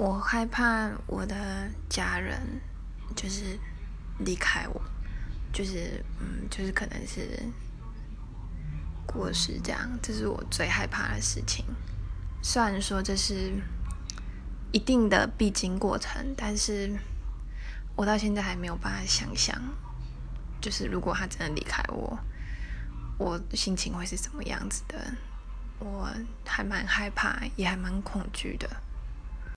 我害怕我的家人就是离开我就是嗯就是可能是过世这样这是我最害怕的事情。虽然说这是一定的必经过程但是我到现在还没有办法想象就是如果他真的离开我我心情会是什么样子的。我还蛮害怕也还蛮恐惧的。